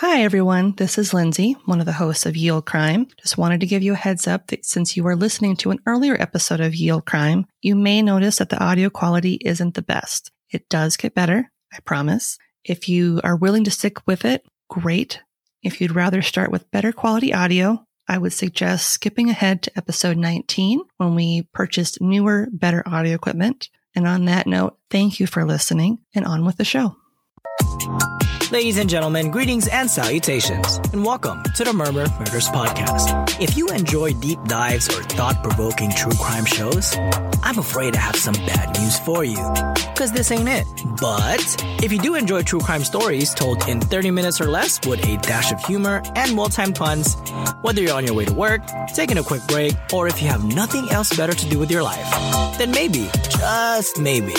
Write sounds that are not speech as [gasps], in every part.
Hi, everyone. This is Lindsay, one of the hosts of Ye Olde Crime. Just wanted to give you a heads up that since you are listening to an earlier episode of Ye Olde Crime, you may notice that the audio quality isn't the best. It does get better, I promise. If you are willing to stick with it, great. If you'd rather start with better quality audio, I would suggest skipping ahead to episode 19 when we purchased newer, better audio equipment. And on that note, thank you for listening and on with the show. Ladies and gentlemen, greetings and salutations, and welcome to the Murmur Murders Podcast. If you enjoy deep dives or thought provoking true crime shows, I'm afraid I have some bad news for you. Because this ain't it. But if you do enjoy true crime stories told in 30 minutes or less with a dash of humor and well timed puns, whether you're on your way to work, taking a quick break, or if you have nothing else better to do with your life, then maybe, just maybe,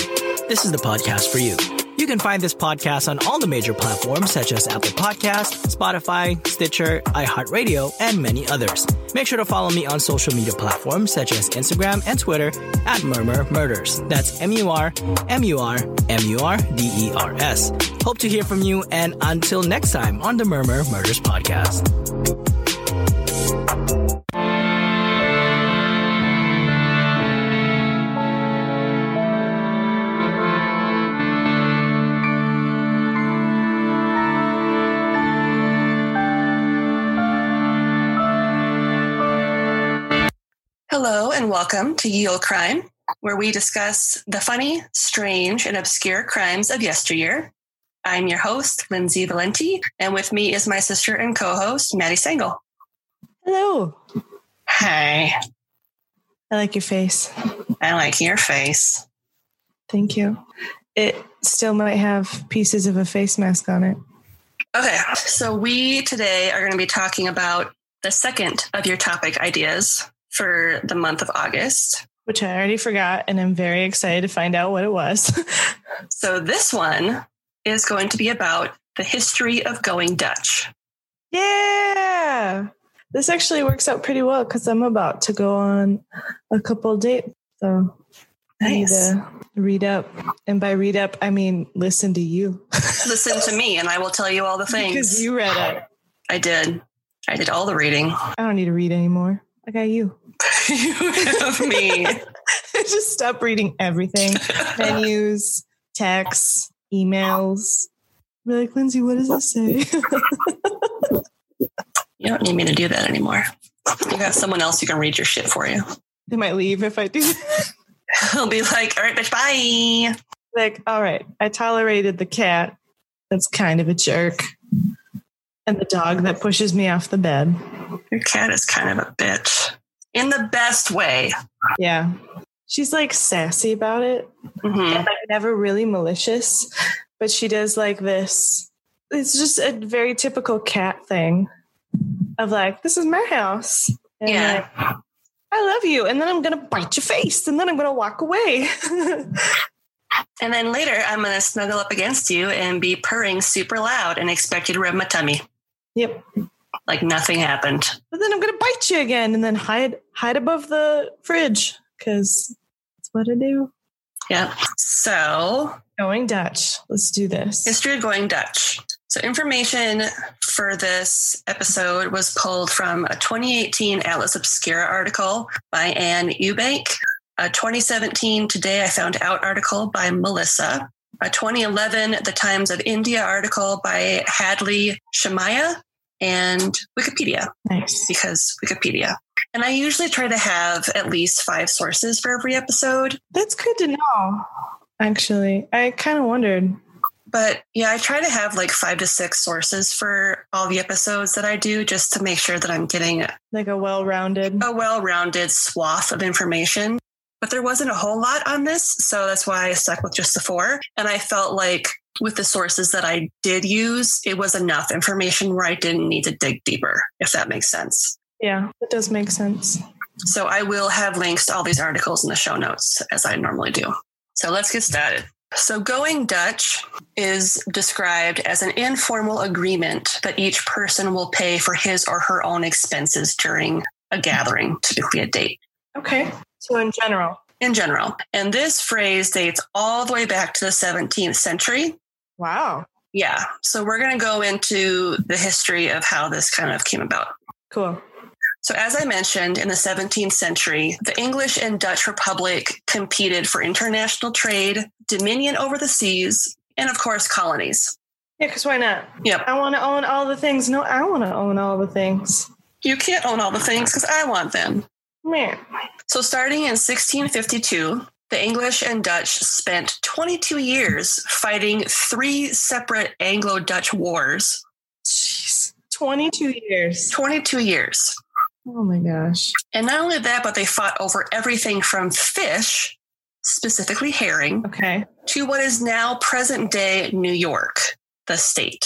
this is the podcast for you. You can find this podcast on all the major platforms such as Apple Podcast, Spotify, Stitcher, iHeartRadio, and many others. Make sure to follow me on social media platforms such as Instagram and Twitter at Murmur Murders. That's M U R M U R M U R D E R S. Hope to hear from you, and until next time on the Murmur Murders Podcast. Welcome to Ye Olde Crime, where we discuss the funny, strange, and obscure crimes of yesteryear. I'm your host, Lindsay Valenti, and with me is my sister and co host, Maddie Sengel. Hello. Hi, I like your face. I like your face. Thank you. It still might have pieces of a face mask on it. Okay, so we today are going to be talking about the second of your topic ideas for the month of August. Which I already forgot, and I'm very excited to find out what it was. [laughs] So this one is going to be about the history of going Dutch. yeah. This actually works out pretty well because I'm about to go on a couple dates. So I need to read up. And by read up, I mean listen to you. [laughs] Listen to me, and I will tell you all the things. Because you read it. I did. I did all the reading. I don't need to read anymore. I got you. [laughs] you have me. [laughs] Just stop reading everything. [laughs] Menus, texts, emails. Be like, Lindsay, what does this say? You don't need me to do that anymore. You got someone else who can read your shit for you. they might leave if I do. He'll be like, all right, bitch, bye. like, all right, I tolerated the cat. That's kind of a jerk. And the dog that pushes me off the bed. Your cat is kind of a bitch in the best way. Yeah. She's like sassy about it. hmm Like never really malicious, but she does like this. It's just a very typical cat thing of like, this is my house. And Yeah. like, I love you. And then I'm going to bite your face and then I'm going to walk away. [laughs] And then later, I'm going to snuggle up against you and be purring super loud and expect you to rub my tummy yep. Like nothing happened. But then I'm going to bite you again and then hide hide above the fridge because that's what I do. Yeah. So, Going Dutch. Let's do this. history of going Dutch. So, information for this episode was pulled from a 2018 Atlas Obscura article by Anne Ewbank, a 2017 Today I Found Out article by Melissa, a 2011 The Times of India article by Hadley Shemaya, and Wikipedia nice. because Wikipedia. And I usually try to have at least five sources for every episode. That's good to know. Actually, I kind of wondered. But yeah, I try to have like five to six sources for all the episodes that I do just to make sure that I'm getting Like a well-rounded. a well rounded swath of information. But there wasn't a whole lot on this. So that's why I stuck with just the four. And I felt like with the sources that I did use, it was enough information where I didn't need to dig deeper, if that makes sense. Yeah, it does make sense. So I will have links to all these articles in the show notes as I normally do. So let's get started. So going Dutch is described as an informal agreement that each person will pay for his or her own expenses during a gathering, typically a date Okay. So in general, in general. And this phrase dates all the way back to the 17th century. wow. Yeah. So we're going to go into the history of how this kind of came about. Cool. So, as I mentioned, in the 17th century, the English and Dutch Republic competed for international trade, dominion over the seas, and of course, colonies. Yeah, because why not? Yep. I want to own all the things. No, I want to own all the things. You can't own all the things because I want them. Man. So, starting in 1652, the English and Dutch spent 22 years fighting three separate Anglo Dutch wars. Jeez. 22 years. 22 years. Oh my gosh. And not only that, but they fought over everything from fish, specifically herring, Okay. to what is now present day New York, the state.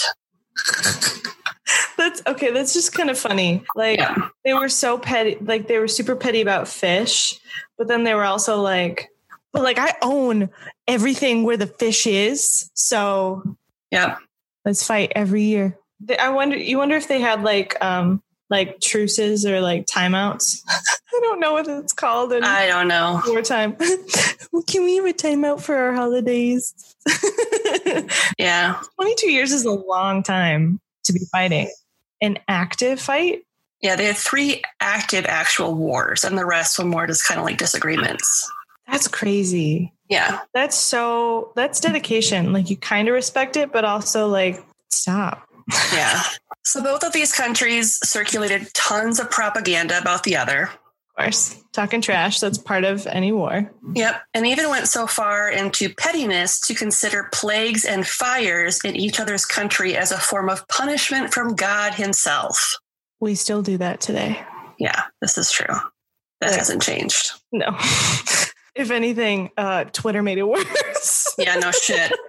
[laughs] That's okay. That's just kind of funny. Like Yeah. they were so petty, like they were super petty about fish, but then they were also like, but like I own everything where the fish is. So yeah, let's fight every year. I wonder, you wonder if they had like, um, like truces or like timeouts. [laughs] I don't know what it's called in I don't know. wartime. [laughs] Can we have a timeout for our holidays? [laughs] Yeah. 22 years is a long time to be fighting. An active fight? Yeah. They had three active actual wars, and the rest were more just kind of like disagreements. That's crazy. Yeah. That's so, that's dedication. Like you kind of respect it, but also like, stop. Yeah. So both of these countries circulated tons of propaganda about the other. Of course, talking trash, that's part of any war. Yep. And even went so far into pettiness to consider plagues and fires in each other's country as a form of punishment from God Himself. We still do that today. Yeah, this is true. That Yeah. hasn't changed. No. [laughs] if anything, uh, Twitter made it [laughs] worse. Yeah, no shit. [laughs]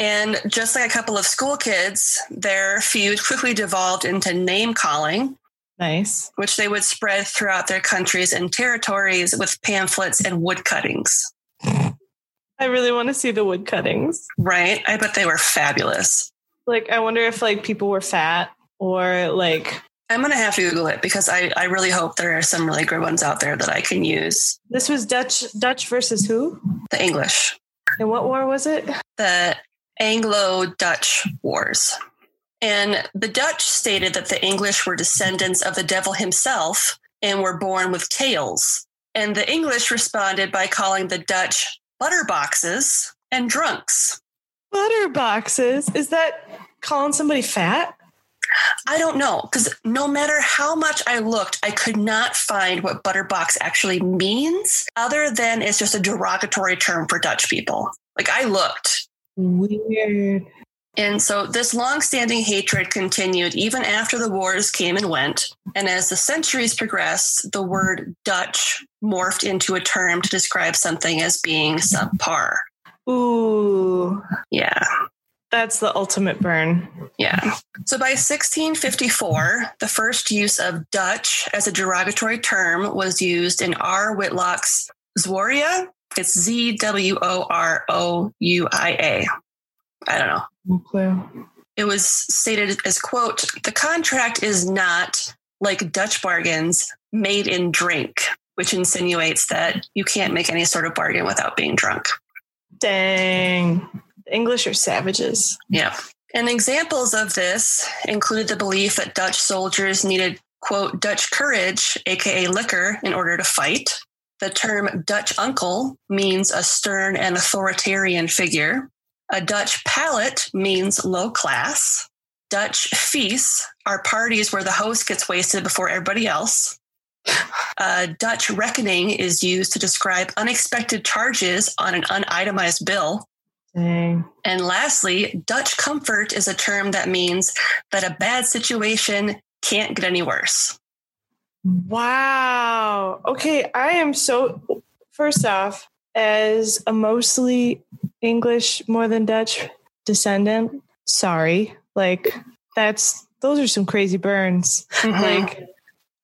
And just like a couple of school kids, their feud quickly devolved into name calling, nice. which they would spread throughout their countries and territories with pamphlets and wood cuttings. I really want to see the wood cuttings. Right? I bet they were fabulous. Like, I wonder if like people were fat or like I'm going to have to Google it because I, I really hope there are some really good ones out there that I can use. this was Dutch Dutch versus who? The English, And what war was it? the Anglo Dutch Wars. And the Dutch stated that the English were descendants of the devil himself and were born with tails. And the English responded by calling the Dutch butterboxes and drunks. Butter boxes. Is that calling somebody fat? I don't know because no matter how much I looked, I could not find what butterbox actually means, other than it's just a derogatory term for Dutch people. Like I looked. Weird. And so this long-standing hatred continued even after the wars came and went. And as the centuries progressed, the word Dutch morphed into a term to describe something as being subpar. Ooh, Yeah. that's the ultimate burn. Yeah. So by 1654, the first use of Dutch as a derogatory term was used in R. Whitlock's Zworia. It's Z W O R O U I A. I don't know. No clue. It was stated as quote, the contract is not like Dutch bargains made in drink, which insinuates that you can't make any sort of bargain without being drunk. Dang. The English are savages. Yeah. And examples of this included the belief that Dutch soldiers needed, quote, Dutch courage, aka liquor, in order to fight. The term Dutch uncle means a stern and authoritarian figure. A Dutch palate means low class. Dutch feasts are parties where the host gets wasted before everybody else. A Dutch reckoning is used to describe unexpected charges on an unitemized bill. Dang. And lastly, Dutch comfort is a term that means that a bad situation can't get any worse. Wow. Okay, I am so first off, as a mostly English more than Dutch descendant, sorry. Like that's those are some crazy burns. Mm-hmm. Like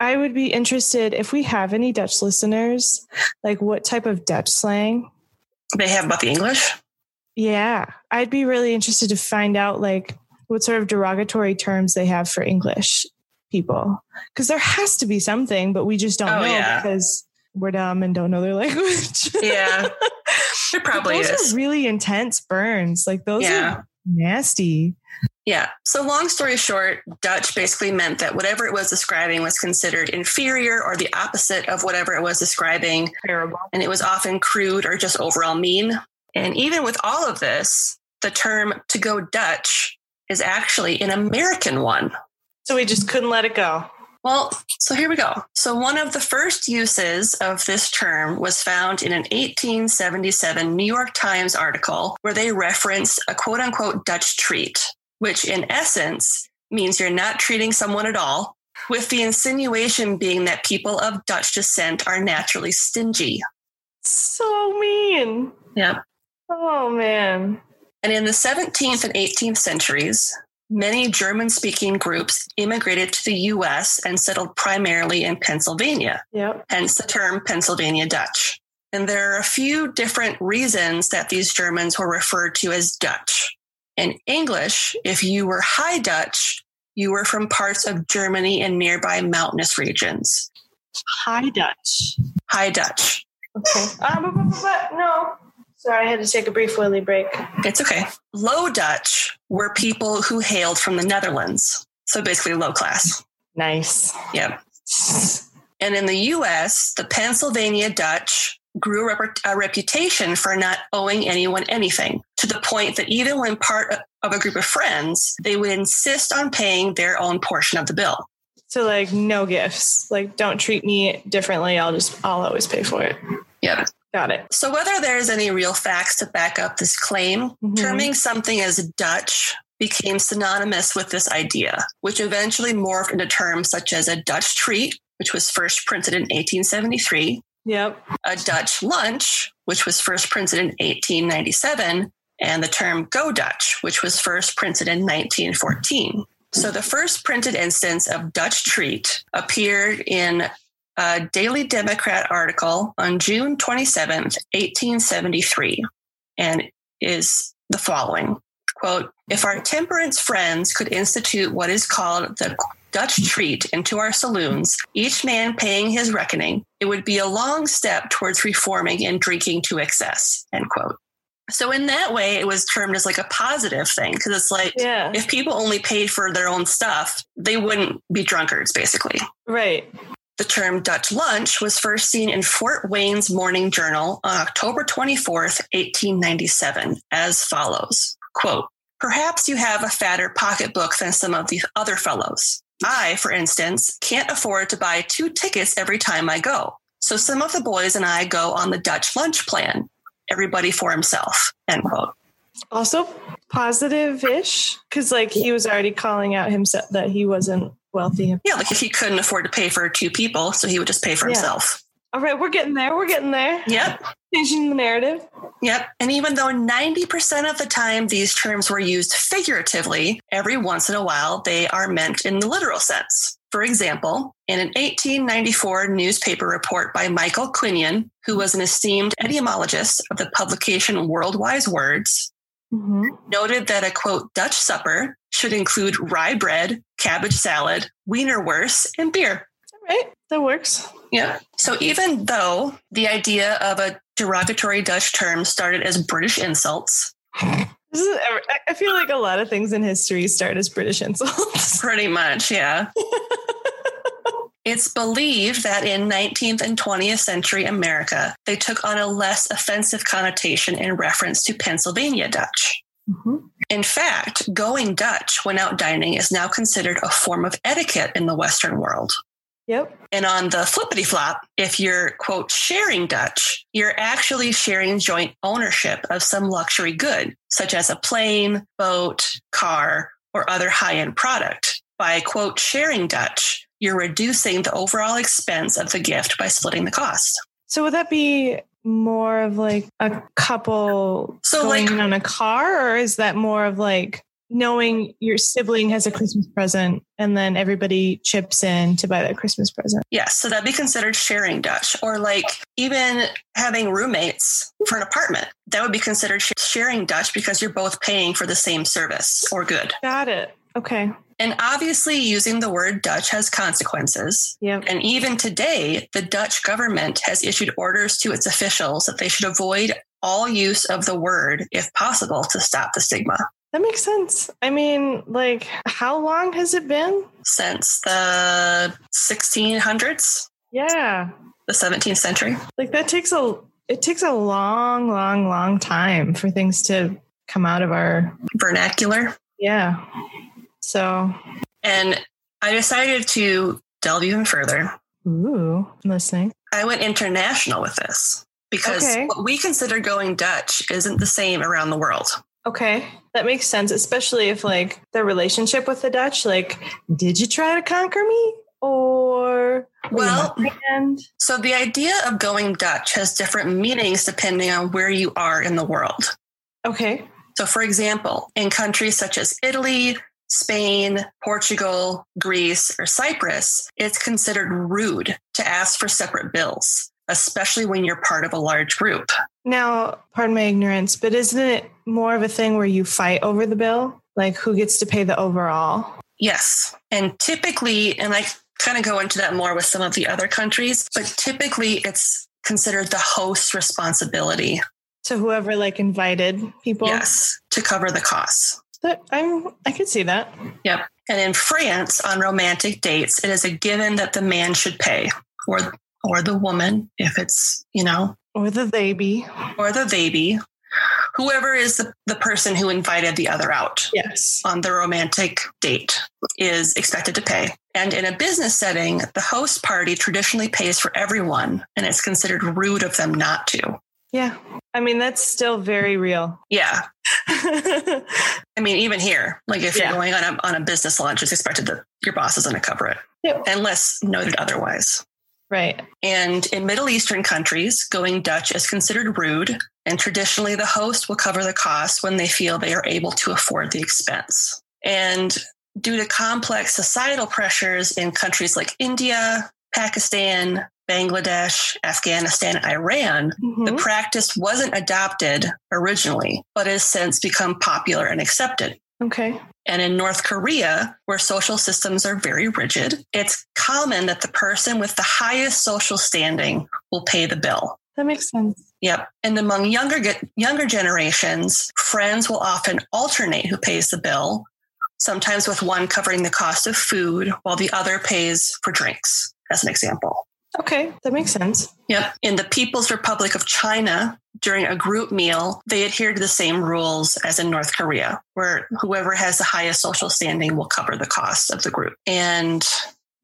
I would be interested if we have any Dutch listeners, like what type of Dutch slang? they have about the English. Yeah, I'd be really interested to find out like what sort of derogatory terms they have for English people because there has to be something, but we just don't Oh, know yeah. because we're dumb and don't know their [laughs] language. Yeah. It probably those is. are really intense burns. Like those Yeah. are nasty. Yeah. So, long story short, Dutch basically meant that whatever it was describing was considered inferior or the opposite of whatever it was describing. Terrible. And it was often crude or just overall mean. And even with all of this, the term to go Dutch is actually an American one. So we just couldn't let it go. Well, so here we go. So, one of the first uses of this term was found in an 1877 New York Times article where they referenced a quote unquote Dutch treat, which in essence means you're not treating someone at all, with the insinuation being that people of Dutch descent are naturally stingy. So mean. Yep. Oh man. And in the 17th and 18th centuries, many German speaking groups immigrated to the US and settled primarily in Pennsylvania. Yep. hence the term Pennsylvania Dutch. And there are a few different reasons that these Germans were referred to as Dutch. In English, if you were High Dutch, you were from parts of Germany and nearby mountainous regions. High Dutch. High Dutch. Okay. Ah, but, but, but, but, no. Sorry, I had to take a brief willy break. It's okay. Low Dutch were people who hailed from the Netherlands. So basically low class. Nice. Yep. And in the US, the Pennsylvania Dutch grew a, reputation for not owing anyone anything to the point that even when part of a group of friends, they would insist on paying their own portion of the bill. So like no gifts. Like don't treat me differently. I'll just I'll always pay for it. Yep. Got it. So whether there's any real facts to back up this claim, Mhm. terming something as Dutch became synonymous with this idea, which eventually morphed into terms such as a Dutch treat, which was first printed in 1873, Yep. a Dutch lunch, which was first printed in 1897, and the term Go Dutch, which was first printed in 1914. So the first printed instance of Dutch treat appeared in a Daily Democrat article on June 27th, 1873, and is the following quote, if our temperance friends could institute what is called the Dutch treat into our saloons, each man paying his reckoning, it would be a long step towards reforming and drinking to excess, end quote. So in that way, it was termed as like a positive thing because it's like Yeah. if people only paid for their own stuff, they wouldn't be drunkards, basically. Right. The term Dutch lunch was first seen in Fort Wayne's Morning Journal on October 24th, 1897, as follows Quote, Perhaps you have a fatter pocketbook than some of the other fellows. I, for instance, can't afford to buy two tickets every time I go. So some of the boys and I go on the Dutch lunch plan. Everybody for himself. End quote. Also positive-ish because like he was already calling out himself that he wasn't wealthy. Yeah, like if he couldn't afford to pay for two people, so he would just pay for Yeah. himself. All right, we're getting there. We're getting there. Yep. Changing the narrative. Yep. And even though 90% of the time these terms were used figuratively, every once in a while they are meant in the literal sense. For example, in an 1894 newspaper report by Michael Quinion, who was an esteemed etymologist of the publication World Wide Words, Mhm. noted that a quote, Dutch supper should include rye bread, cabbage salad, wienerwurst, and beer. All right, that works. Yeah. So even though the idea of a derogatory Dutch term started as British insults, This is, I feel like a lot of things in history start as British insults. pretty much, yeah. [laughs] it's believed that in 19th and 20th century America, they took on a less offensive connotation in reference to Pennsylvania Dutch. Mhm. In fact, going Dutch when out dining is now considered a form of etiquette in the Western world. Yep. And on the flippity flop, if you're, quote, sharing Dutch, you're actually sharing joint ownership of some luxury good, such as a plane, boat, car, or other high end product. By, quote, sharing Dutch, you're reducing the overall expense of the gift by splitting the cost. So would that be more of like a couple So, going like- on a car, or is that more of like knowing your sibling has a Christmas present and then everybody chips in to buy that Christmas present? Yes, so that'd be considered sharing Dutch, or like even having roommates for an apartment. That would be considered sharing Dutch because you're both paying for the same service or good. Got it. Okay. And obviously, using the word Dutch has consequences. Yep. And even today, the Dutch government has issued orders to its officials that they should avoid all use of the word if possible to stop the stigma. That makes sense. I mean, like, how long has it been? Since the 1600s, Yeah. the 17th century. Like that takes a it takes a long, long, long time for things to come out of our Vernacular. yeah. So And I decided to delve even further. ooh, I'm listening. I went international with this because Okay. what we consider going Dutch isn't the same around the world. Okay. That makes sense, especially if like the relationship with the Dutch, like, did you try to conquer me? Or Well-? So the idea of going Dutch has different meanings depending on where you are in the world. Okay. So, for example, in countries such as Italy, Spain, Portugal, Greece, or Cyprus, it's considered rude to ask for separate bills, especially when you're part of a large group. Now, pardon my ignorance, but isn't it more of a thing where you fight over the bill? Like who gets to pay the overall? Yes. And typically, and I kind of go into that more with some of the other countries, but typically it's considered the host's responsibility, So whoever like invited people. yes, to cover the costs. I'm I could see that. Yep. And in France, on romantic dates, it is a given that the man should pay, or or the woman, if it's you know, Or the baby. or the baby, whoever is the, the person who invited the other out Yes. on the romantic date is expected to pay. And in a business setting, the host party traditionally pays for everyone, and it's considered rude of them not to. Yeah. I mean that's still very real. Yeah. [laughs] I mean, even here, like if Yeah. you're going on a, on a business lunch, it's expected that your boss is going to cover it, Yep. unless noted otherwise. right. And in Middle Eastern countries, going Dutch is considered rude, and traditionally the host will cover the cost when they feel they are able to afford the expense. And due to complex societal pressures in countries like India, Pakistan, Bangladesh, Afghanistan, Iran, the Mhm. practice wasn't adopted originally, but has since become popular and accepted. Okay. And in North Korea, where social systems are very rigid, it's common that the person with the highest social standing will pay the bill. That makes sense. Yep. And among younger younger generations, friends will often alternate who pays the bill, sometimes with one covering the cost of food while the other pays for drinks, as an example. Okay. That makes sense. Yep. In the People's Republic of China, during a group meal, they adhere to the same rules as in North Korea, where whoever has the highest social standing will cover the cost of the group. And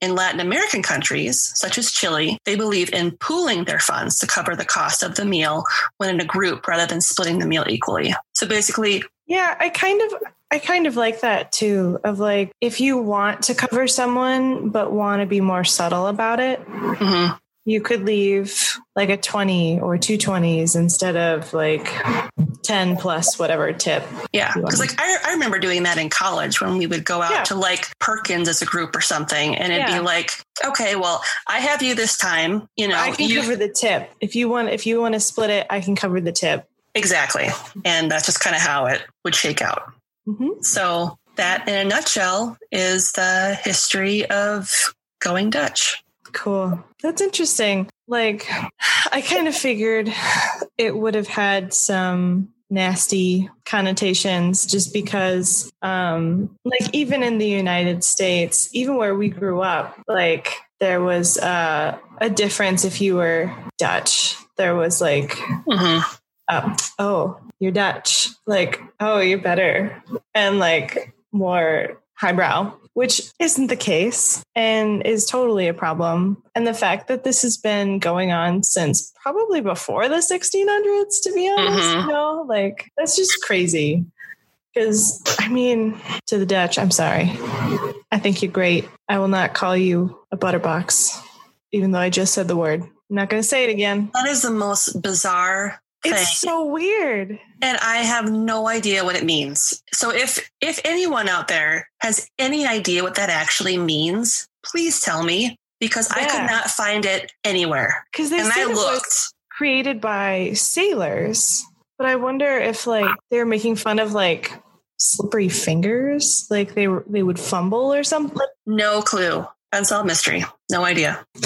in Latin American countries, such as Chile, they believe in pooling their funds to cover the cost of the meal when in a group rather than splitting the meal equally. So basically, Yeah, I kind of I kind of like that too of like if you want to cover someone but want to be more subtle about it, mhm, you could leave like a 20 or two 20s instead of like 10 plus whatever tip. yeah. Because like I, I remember doing that in college when we would go out Yeah. to like Perkins as a group or something, and it'd Yeah. be like, okay, well, I have you this time, you know, I can you, cover the tip. If you want if you want to split it, I can cover the tip. Exactly. And that's just kind of how it would shake out. Mhm. So, that in a nutshell is the history of going Dutch. Cool. That's interesting. Like, I kind of figured it would have had some nasty connotations just because, um, like, even in the United States, even where we grew up, like, there was uh, a difference if you were Dutch. There was like, hmm oh, oh, you're Dutch. Like, oh, you're better. And like more highbrow, which isn't the case and is totally a problem. And the fact that this has been going on since probably before the 1600s, to be honest, Mhm. you know, like that's just crazy. Because, I mean, to the Dutch, I'm sorry. I think you're great. I will not call you a butterbox, even though I just said the word. I'm not going to say it again. That is the most bizarre thing. It's so weird. and I have no idea what it means. So if if anyone out there has any idea what that actually means, please tell me because I could not find it anywhere. Because they And I said it was looked. created by sailors, but I wonder if like they're making fun of like slippery fingers, like they they would fumble or something. No clue. Unsolved mystery. No idea. [laughs]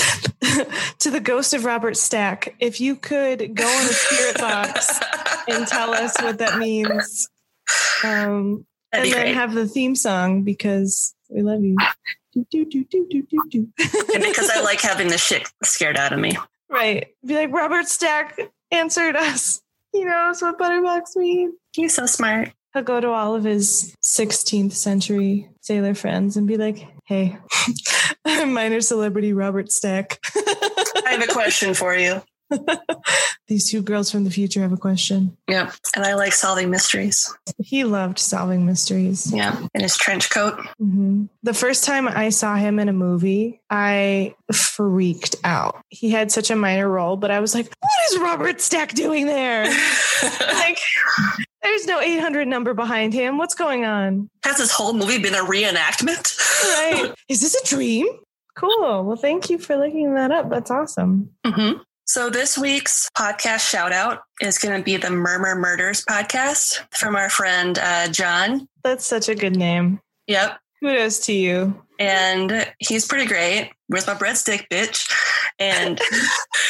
to the ghost of Robert Stack, if you could go on a spirit [laughs] box and tell us what that means, um, and then great. have the theme song because we love you. Do, do, do, do, do, do, do. and because I [laughs] like having the shit scared out of me. right, be like Robert Stack answered us. He knows what butterbox means. He's so smart. He'll go to all of his 16th century sailor friends and be like, "Hey, I'm [laughs] minor celebrity Robert Stack." I have a question for you. [laughs] These two girls from the future have a question. Yeah. And I like solving mysteries. He loved solving mysteries. Yeah. In his trench coat. hmm The first time I saw him in a movie, I freaked out. He had such a minor role, but I was like, what is Robert Stack doing there? [laughs] like, there's no 800 number behind him. What's going on? Has this whole movie been a reenactment? Right. [laughs] is this a dream? Cool. Well, thank you for looking that up. That's awesome. hmm So this week's podcast shout out is going to be the Murmur Murders podcast from our friend uh, John. That's such a good name. Yep. Kudos to you. And he's pretty great. Where's my breadstick, bitch? And [laughs]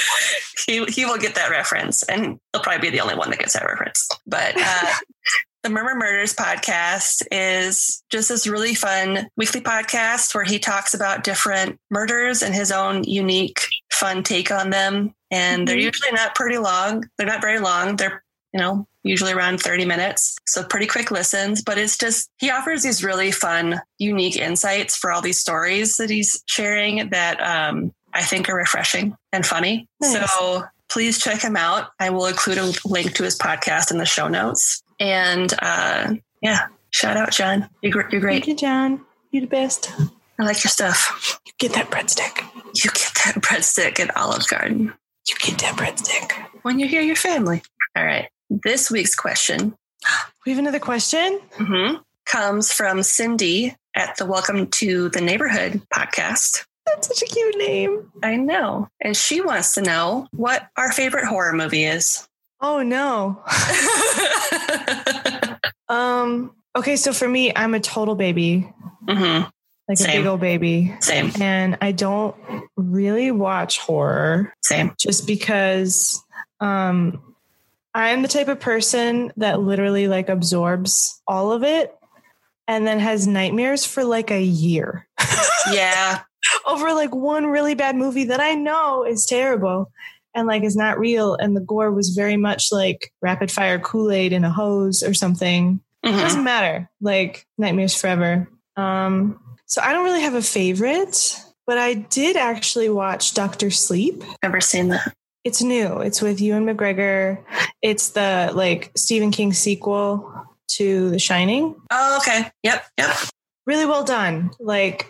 he he will get that reference, and he'll probably be the only one that gets that reference. But uh, [laughs] the Murmur Murders podcast is just this really fun weekly podcast where he talks about different murders and his own unique, fun take on them. And they're Mhm. usually not pretty long. They're not very long. They're you know usually around 30 minutes so pretty quick listens but it's just he offers these really fun unique insights for all these stories that he's sharing that um, i think are refreshing and funny Nice. so please check him out i will include a link to his podcast in the show notes and uh, yeah shout out john you're, you're great Thank you, John. You're the best. i like your stuff You get that breadstick. you get that breadstick at olive garden You get that breadstick. when you hear your family all right this week's question We have another question. hmm comes from Cindy at the Welcome to the Neighborhood podcast. That's such a cute name. I know. And she wants to know what our favorite horror movie is. Oh no. [laughs] Um. Okay, so for me, I'm a total baby, hmm like a big old baby, Same, and I don't really watch horror same. just because um I'm the type of person that literally like absorbs all of it and then has nightmares for like a year [laughs] Yeah. Over like one really bad movie that I know is terrible and like is not real and the gore was very much like rapid fire Kool-Aid in a hose or something. It Mhm. doesn't matter. Like nightmares forever. Um so I don't really have a favorite, but I did actually watch Doctor Sleep. Never seen that. It's new. It's with Ewan McGregor. It's the like Stephen King sequel to The Shining. Oh, okay. Yep. Yep. Really well done. Like,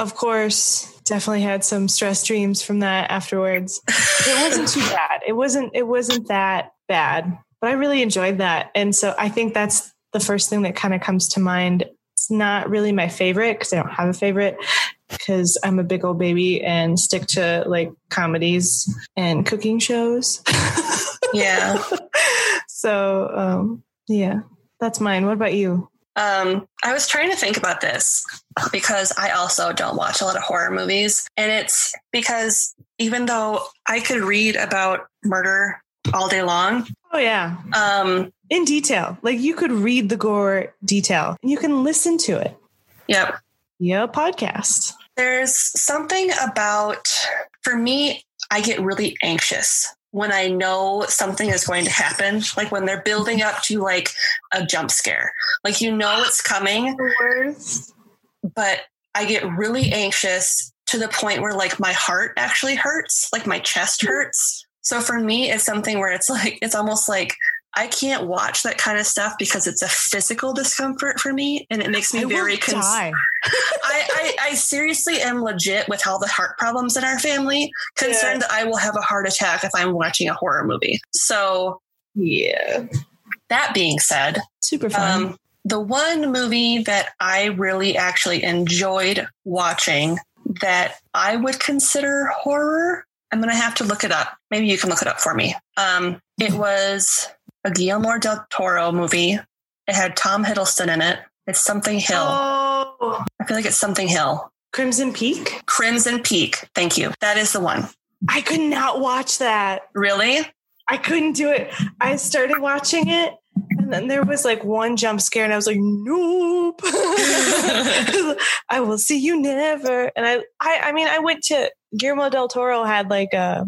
of course, definitely had some stress dreams from that afterwards. It wasn't too bad. It wasn't. It wasn't that bad. But I really enjoyed that, and so I think that's the first thing that kind of comes to mind. It's not really my favorite because I don't have a favorite because I'm a big old baby and stick to like comedies and cooking shows. Yeah. [laughs] so um, yeah, that's mine. What about you? Um, I was trying to think about this because I also don't watch a lot of horror movies. And it's because even though I could read about murder all day long, Oh yeah, um, in detail. Like you could read the gore detail you can listen to it yep. Yeah, podcast. There's something about, for me, I get really anxious when I know something is going to happen. Like when they're building up to like a jump scare. Like you know it's coming, but I get really anxious to the point where like my heart actually hurts, like my chest mm-hmm. hurts. So for me, it's something where it's like, it's almost like I can't watch that kind of stuff because it's a physical discomfort for me and it makes me I very concerned. [laughs] I, I, I seriously am legit with all the heart problems in our family, concerned that I will have a heart attack if I'm watching a horror movie. So, Yeah, that being said, super fun. um, the one movie that I really actually enjoyed watching that I would consider horror, I'm going to have to look it up. Maybe you can look it up for me. Um, it was a Guillermo del Toro movie, It had Tom Hiddleston in it. It's Something Hill. Oh, I feel like it's Something Hill. Crimson Peak. Crimson Peak. Thank you. That is the one. I could not watch that. Really? I couldn't do it. I started watching it, and then there was like one jump scare, and I was like, "Nope, [laughs] I will see you never." And I, I, I mean, I went to Guillermo del Toro had like a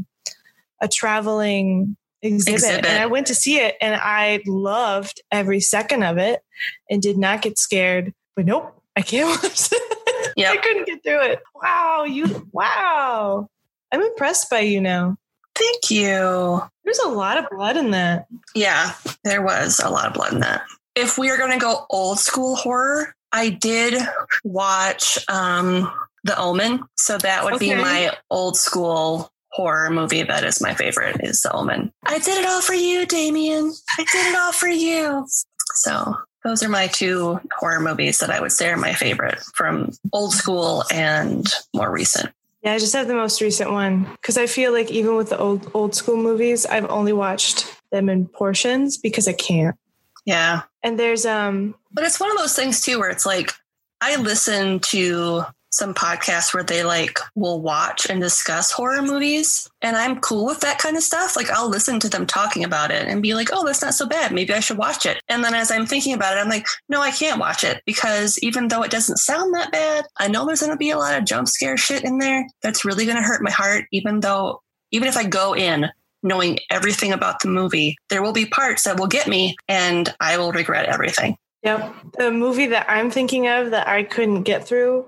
a traveling exhibit, Exhibit. and I went to see it, and I loved every second of it, and did not get scared. But nope, I can't [laughs] watch it. Yep. I couldn't get through it. Wow, you, wow, I'm impressed by you now. Thank you. There's a lot of blood in that. Yeah, there was a lot of blood in that. If we are going to go old school horror, I did watch um, The Omen. So that would be my old school horror movie that is my favorite is The Omen. I did it all for you, Damien. I did it all for you. So those are my two horror movies that I would say are my favorite from old school and more recent. Yeah, I just have the most recent one because I feel like even with the old old school movies, I've only watched them in portions because I can't. Yeah. And there's um But it's one of those things too where it's like I listen to some podcasts where they like will watch and discuss horror movies and I'm cool with that kind of stuff. Like I'll listen to them talking about it and be like, "Oh, that's not so bad. Maybe I should watch it." And then as I'm thinking about it, I'm like, "No, I can't watch it because even though it doesn't sound that bad, I know there's going to be a lot of jump scare shit in there that's really going to hurt my heart even though even if I go in knowing everything about the movie, there will be parts that will get me and I will regret everything." Yep. The movie that I'm thinking of that I couldn't get through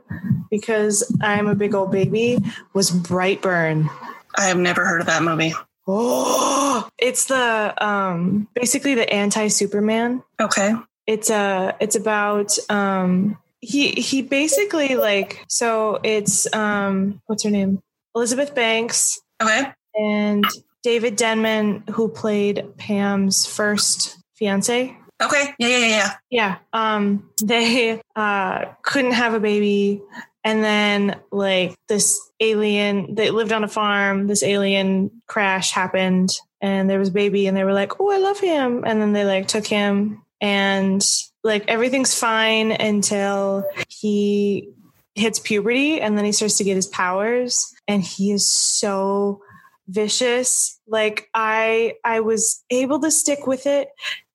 because I'm a big old baby was Brightburn. I have never heard of that movie. Oh, [gasps] it's the um basically the anti-Superman. Okay. It's uh it's about um he he basically like so it's um what's her name? Elizabeth Banks Okay. and David Denman who played Pam's first fiance. Okay. Yeah, yeah, yeah, yeah. Yeah. Um they uh couldn't have a baby and then like this alien they lived on a farm, this alien crash happened and there was a baby and they were like, "Oh, I love him." And then they like took him and like everything's fine until he hits puberty and then he starts to get his powers and he is so vicious like i i was able to stick with it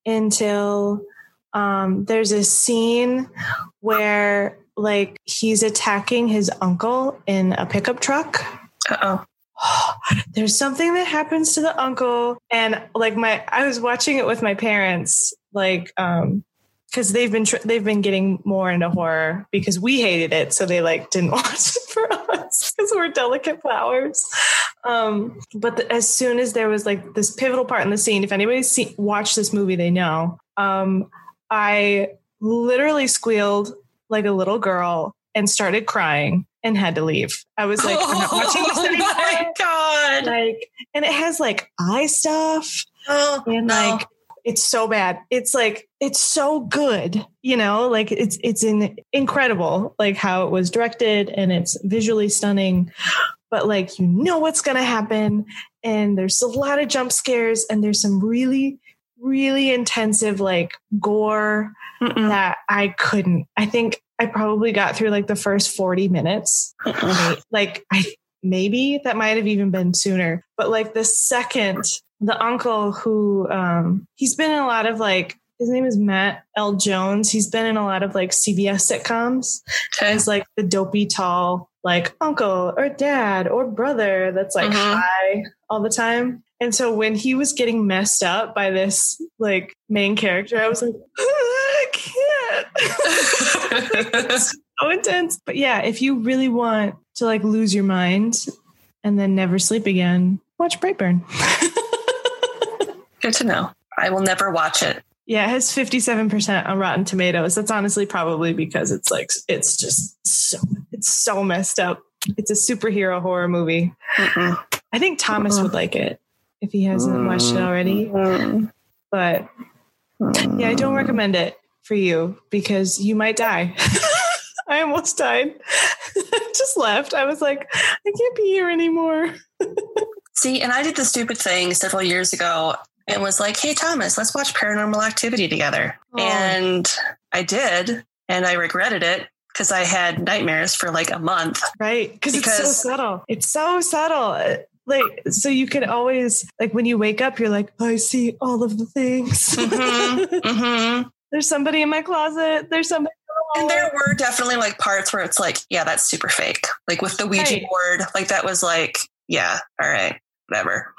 until um there's a scene where like he's attacking his uncle in a pickup truck Uh oh. [gasps] there's something that happens to the uncle and like my i was watching it with my parents like um because they've been tr- they've been getting more into horror because we hated it so they like didn't [laughs] watch it for us because we're delicate flowers um but the, as soon as there was like this pivotal part in the scene if anybody's seen, watched this movie they know. Um i literally squealed like a little girl and started crying and had to leave. I was like i'm not watching this [laughs] oh my god. like and it has like eye stuff. Oh, and no. like it's so bad. It's like it's so good you know? Like it's it's in, incredible like how it was directed and it's visually stunning but like you know what's gonna happen and there's a lot of jump scares and there's some really really intensive like gore Mm-mm. that i couldn't i think i probably got through like the first 40 minutes Mm-mm. like I maybe that might have even been sooner. But like the second the uncle who um he's been in a lot of like his name is Matt L. Jones. He's been in a lot of like CBS sitcoms Okay. as like the dopey tall like uncle or dad or brother that's like Mhm. high all the time. And so when he was getting messed up by this like main character, I was like, I can't. [laughs] so intense. But yeah, if you really want to like lose your mind and then never sleep again, watch Brightburn. [laughs] Good to know. I will never watch it. Yeah, it has 57% on Rotten Tomatoes. That's honestly probably because it's like it's just so it's so messed up. It's a superhero horror movie. Mm-mm. I think Thomas would like it if he hasn't watched it already. But yeah, I don't recommend it for you because you might die. [laughs] I almost died. [laughs] Just left. I was like, I can't be here anymore. [laughs] See, and I did the stupid thing several years ago, and was like, Hey, Thomas, let's watch paranormal activity together. Oh. And I did. And I regretted it because I had nightmares for like a month. Right. Because it's so subtle. It's so subtle. Like, so you can always, like, when you wake up, you're like, I see all of the things. Mhm, [laughs] mhm. There's somebody in my closet. There's somebody. And there were definitely like parts where it's like, yeah, that's super fake. Like with the Ouija Right. board, like that was like, yeah, all right, whatever.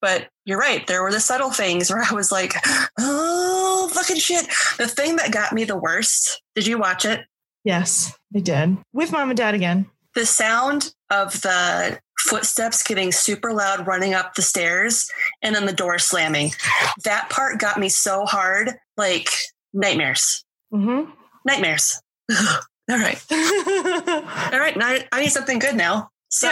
But you're right. There were the subtle things where I was like, oh, fucking shit. The thing that got me the worst, did you watch it? Yes, I did. With mom and dad again. The sound of the footsteps getting super loud running up the stairs and then the door slamming. That part got me so hard, like nightmares. Mm-hmm. Nightmares. [sighs] all right. [laughs] All right, now I need something good now. So,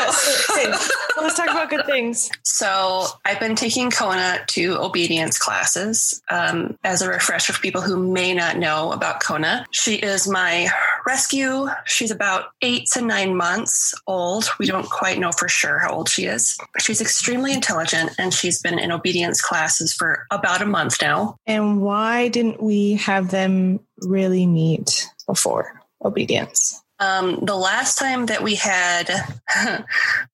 let's talk about good things. [laughs] so I've been taking Kona to obedience classes. Um, as a refresher for people who may not know about Kona, she is my rescue. She's about eight to nine months old. We don't quite know for sure how old she is. She's extremely intelligent, and she's been in obedience classes for about a month now. And why didn't we have them really meet before obedience? Um, the last time that we had [laughs]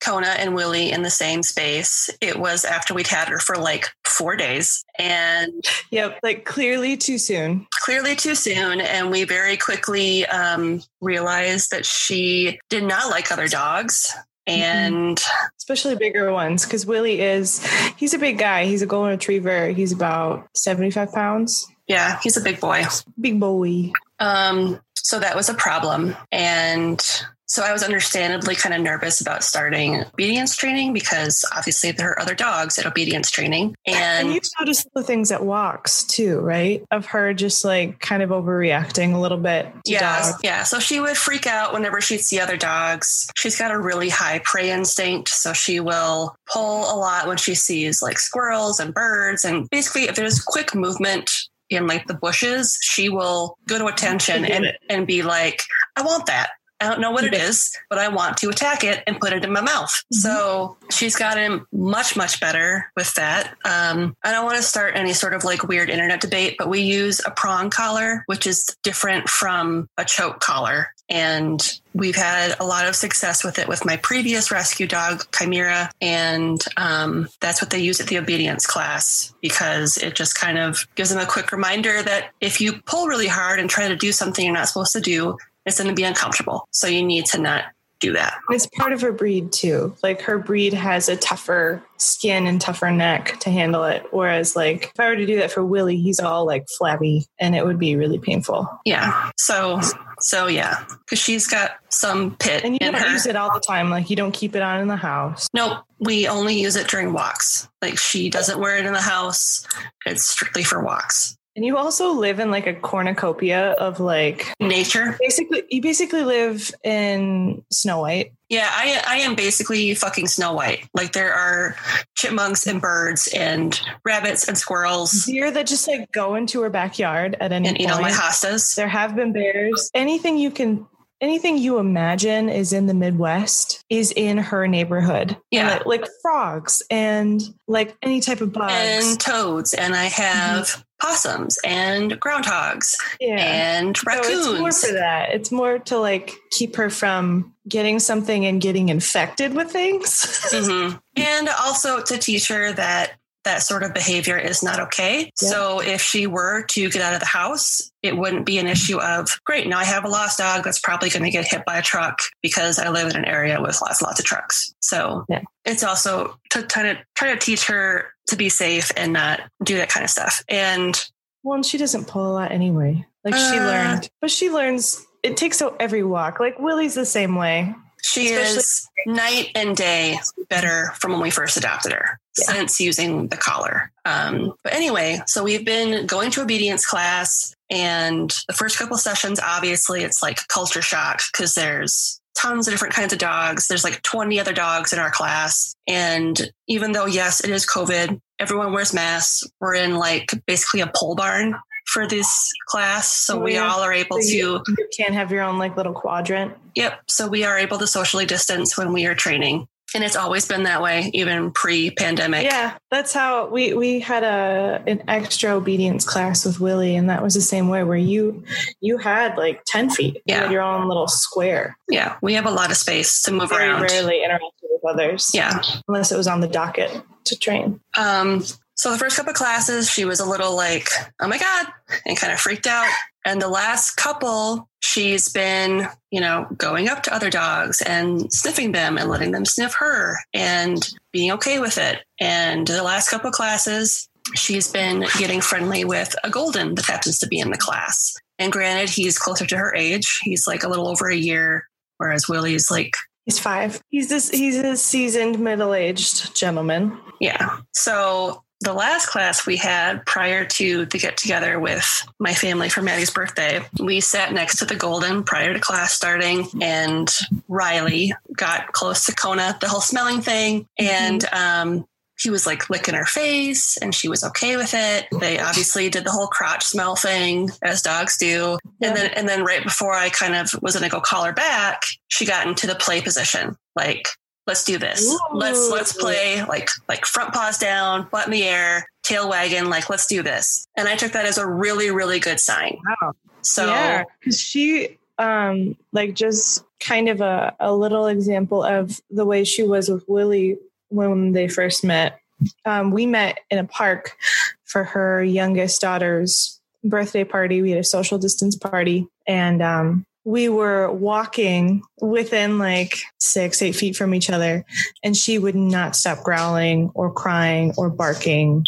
Kona and Willie in the same space, it was after we'd had her for like four days and Yep, like clearly too soon. clearly too soon. And we very quickly um, realized that she did not like other dogs. And especially bigger ones because willie is he's a big guy he's a golden retriever he's about 75 pounds yeah, he's a big boy. big boy Um, so that was a problem. And so I was understandably kind of nervous about starting obedience training because obviously there are other dogs at obedience training. and And you've noticed the things at walks too right of her just like kind of overreacting a little bit to yeah, dogs. yeah. So she would freak out whenever she'd see other dogs. She's got a really high prey instinct, so she will pull a lot when she sees like squirrels and birds. And basically, if there's quick movement in like the bushes, she will go to attention and it. and be like, "I want that." I don't know what it is, but I want to attack it and put it in my mouth. Mm-hmm. So she's gotten much, much better with that. Um, I don't want to start any sort of like weird internet debate, but we use a prong collar, which is different from a choke collar. And we've had a lot of success with it with my previous rescue dog, Chimera. And um, that's what they use at the obedience class because it just kind of gives them a quick reminder that if you pull really hard and try to do something you're not supposed to do, it's going to be uncomfortable. So you need to not do that. it's part of her breed too like her breed has a tougher skin and tougher neck to handle it whereas like if i were to do that for willie he's all like flabby and it would be really painful Yeah. So, so yeah, because she's got some pit and you don't her. use it all the time like you don't keep it on in the house Nope. We only use it during walks. Like she doesn't wear it in the house. It's strictly for walks. And you also live in like a cornucopia of like Nature. basically you basically live in Snow White. Yeah, I I am basically fucking Snow White. Like there are chipmunks and birds and rabbits and squirrels Deer that just like go into her backyard at any and eat all my point. hostas. There have been bears. Anything you can anything you imagine is in the Midwest is in her neighborhood. Yeah. Like, like frogs and like any type of bugs. And toads, and I have possums and groundhogs yeah. and So it's more raccoons. for that. It's more to like keep her from getting something and getting infected with things. [laughs] Mhm. And also to teach her that that sort of behavior is not okay. Yeah. So if she were to get out of the house, it wouldn't be an issue of, great, now I have a lost dog that's probably going to get hit by a truck because I live in an area with lots, lots of trucks. So Yeah. it's also to try to try to teach her to be safe and not do that kind of stuff. And Well, and she doesn't pull a lot anyway. Like she Uh. learned, but she learns. It takes out every walk. Like Willie's the same way. She Especially- is night and day better from when we first adopted her Yeah. since using the collar. Um, but anyway, so we've been going to obedience class, and the first couple sessions, obviously, it's like culture shock because there's tons of different kinds of dogs. There's like 20 other dogs in our class. And even though, yes, it is COVID, everyone wears masks. We're in like basically a pole barn for this class. So Oh, we all are able So to you, you can't have your own like little quadrant. Yep. So we are able to socially distance when we are training. And it's always been that way, even pre-pandemic. Yeah, that's how we we had a an extra obedience class with Willie, and that was the same way where you you had like ten feet. You Yeah. had your own little square. Yeah, we have a lot of space to move Very around. rarely interacted with others. Yeah. unless it was on the docket to train. Um, so the first couple of classes, she was a little like, "Oh my god," and kind of freaked out. And the last couple, she's been, you know, going up to other dogs and sniffing them and letting them sniff her and being okay with it. And the last couple of classes, she's been getting friendly with a golden that happens to be in the class. And granted, he's closer to her age. He's like a little over a year, whereas Willie's like He's five. He's this. He's a seasoned middle-aged gentleman. Yeah. So the last class we had prior to the get together with my family for Maddie's birthday, we sat next to the Golden prior to class starting, and Riley got close to Kona, the whole smelling thing, and um, he was like licking her face, and she was okay with it. They obviously did the whole crotch smell thing, as dogs do, and then and then right before I kind of was gonna go call her back, she got into the play position, like let's do this. Let's let's play like like front paws down, butt in the air, tail wagging, like let's do this. And I took that as a really really good sign. Wow. So yeah, because she, um, like just kind of a, a little example of the way she was with Willie when they first met. Um, we met in a park for her youngest daughter's birthday party. We had a social distance party, and um, we were walking within like six, eight feet from each other, and she would not stop growling or crying or barking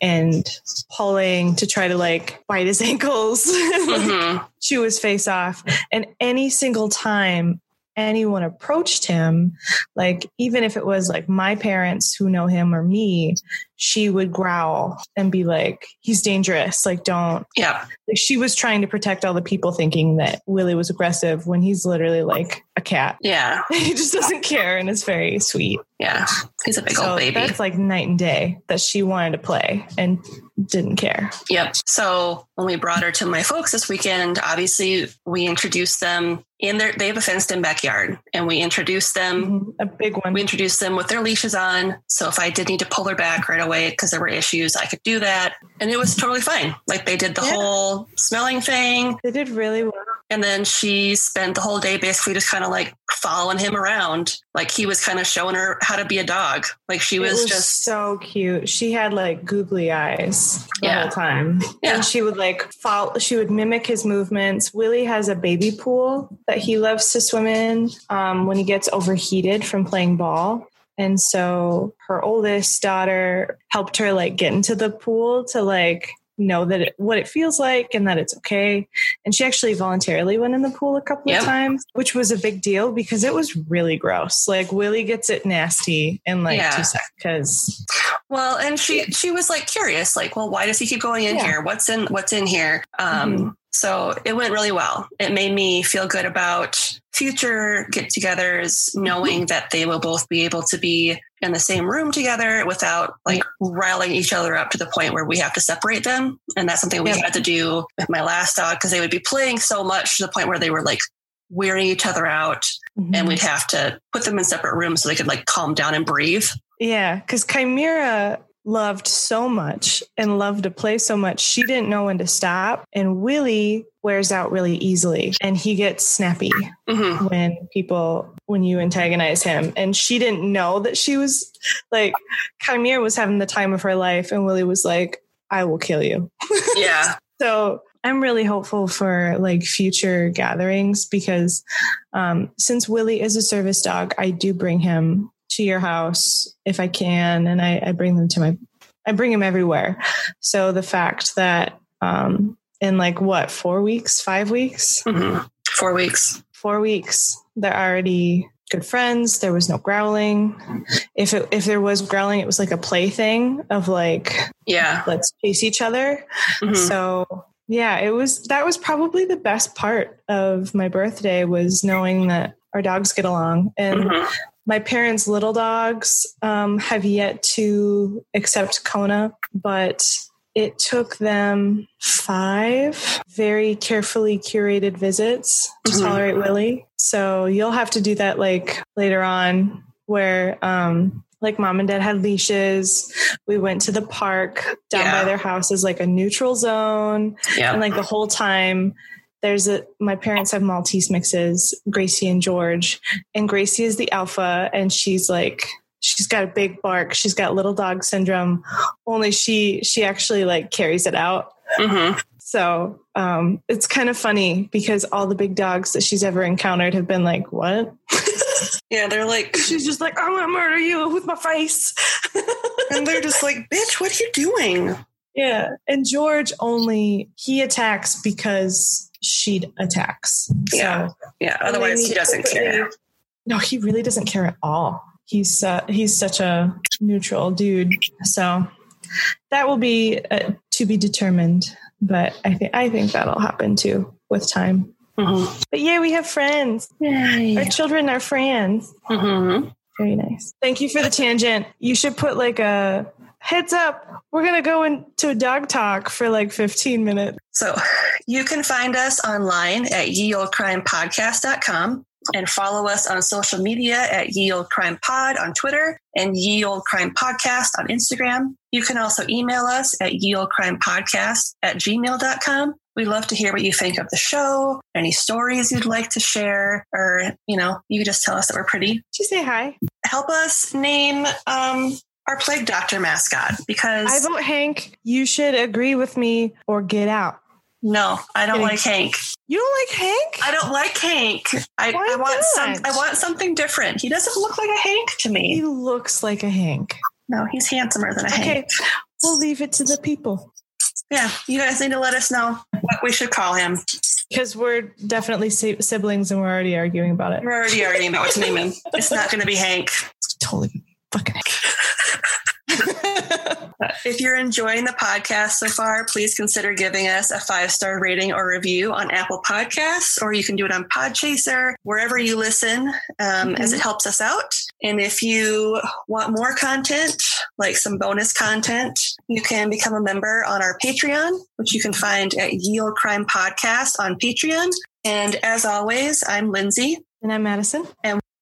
and pulling to try to like bite his [laughs] ankles. mhm. she was face off. And any single time anyone approached him, like even if it was like my parents who know him or me, she would growl and be like, he's dangerous. Like, don't. yeah, Like, she was trying to protect all the people thinking that Willie was aggressive when he's literally like a cat. yeah, [laughs] he just doesn't care and is very sweet. yeah. He's a big so old baby. that's like night and day that she wanted to play and didn't care. Yep. So when we brought her to my folks this weekend, obviously we introduced them in their they have a fenced in backyard and we introduced them Mhm. A big one. we introduced them with their leashes on. So if I did need to pull her back right away because there were issues, I could do that. And it was totally fine. Like they did the Yeah. whole smelling thing. They did really well. And then she spent the whole day basically just kind of like following him around. Like he was kind of showing her how to be a dog. Like she was, was just, so cute. She had like googly eyes the Yeah. whole time. Yeah. And she would like follow, she would mimic his movements. Willie has a baby pool that he loves to swim in um, when he gets overheated from playing ball. And so her oldest daughter helped her like get into the pool to like know that it, what it feels like and that it's okay. And she actually voluntarily went in the pool a couple Yep. of times, which was a big deal because it was really gross. Like Willie gets it nasty in like Yeah. two seconds because well, and she, she was like curious, like, well, why does he keep going in Yeah. here? What's in, what's in here? Um, Mhm. So it went really well. It made me feel good about future get togethers, mm-hmm. knowing that they will both be able to be in the same room together without like riling each other up to the point where we have to separate them. And that's something we Yeah. had to do with my last dog because they would be playing so much to the point where they were like wearing each other out mm-hmm. and we'd have to put them in separate rooms so they could like calm down and breathe. Yeah, because Chimera loved so much and loved to play so much, she didn't know when to stop. And Willie wears out really easily and he gets snappy hmm when people, when you antagonize him. And she didn't know that she was like, Chimera was having the time of her life. And Willie was like, I will kill you. [laughs] Yeah. So I'm really hopeful for like future gatherings because um, since Willie is a service dog, I do bring him to your house if I can, and I, I bring them to my, I bring them everywhere. So the fact that um, in like what four weeks, five weeks, hmm Four weeks. four weeks, they're already good friends. There was no growling. If it, if there was growling, it was like a play thing of like Yeah. let's chase each other. Mhm. So yeah, it was that was probably the best part of my birthday was knowing that our dogs get along and Mhm. My parents' little dogs um, have yet to accept Kona, but it took them five very carefully curated visits to Mhm. tolerate Willie. So you'll have to do that like later on where um like mom and dad had leashes. We went to the park down Yeah. by their house is like a neutral zone. Yeah. And like the whole time there's a my parents have Maltese mixes, Gracie and George. And Gracie is the alpha and she's like she's got a big bark. She's got little dog syndrome. Only she she actually like carries it out. hmm So um, it's kind of funny because all the big dogs that she's ever encountered have been like, "What?" [laughs] Yeah, they're like, [laughs] She's just like, "I'm gonna murder you with my face." [laughs] and they're just like, bitch, what are you doing? yeah, and George only he attacks because she attacks. Yeah. So, Yeah, otherwise he doesn't care. No, he really doesn't care at all. He's uh, he's such a neutral dude. So that will be uh, to be determined. But I think I think that'll happen too with time. hmm But yeah, we have friends. Our children are friends. hmm Very nice. Thank you for the tangent. You should put like a heads up. We're gonna go into a dog talk for like 15 minutes. So you can find us online at yeoldcrimepodcast.com and follow us on social media at Ye Olde Crime Pod on Twitter and Ye Olde Crime Podcast on Instagram. You can also email us at yeoldcrimepodcast at gmail.com. We'd love to hear what you think of the show, any stories you'd like to share, or, you know, you could just tell us that we're pretty. Just say hi? Help us name um, our plague doctor mascot because I vote Hank. You should agree with me or get out. no, I don't like Hank. You don't like Hank? I don't like Hank. I, I want some. I want something different. He doesn't look like a Hank to me. He looks like a Hank. No, he's handsomer than a Hank. Okay, Hank. we'll leave it to the people Yeah, you guys need to let us know what we should call him. because we're definitely siblings and we're already arguing about it. We're already arguing about what to name him. It's not going to be Hank. It's totally fucking [laughs] If you're enjoying the podcast so far, please consider giving us a five star rating or review on Apple Podcasts, or you can do it on Podchaser, wherever you listen, um, as it helps us out. And if you want more content, like some bonus content, you can become a member on our Patreon, which you can find at Ye Olde Crime Podcast on Patreon. And as always, I'm Lindsay. and I'm Madison. And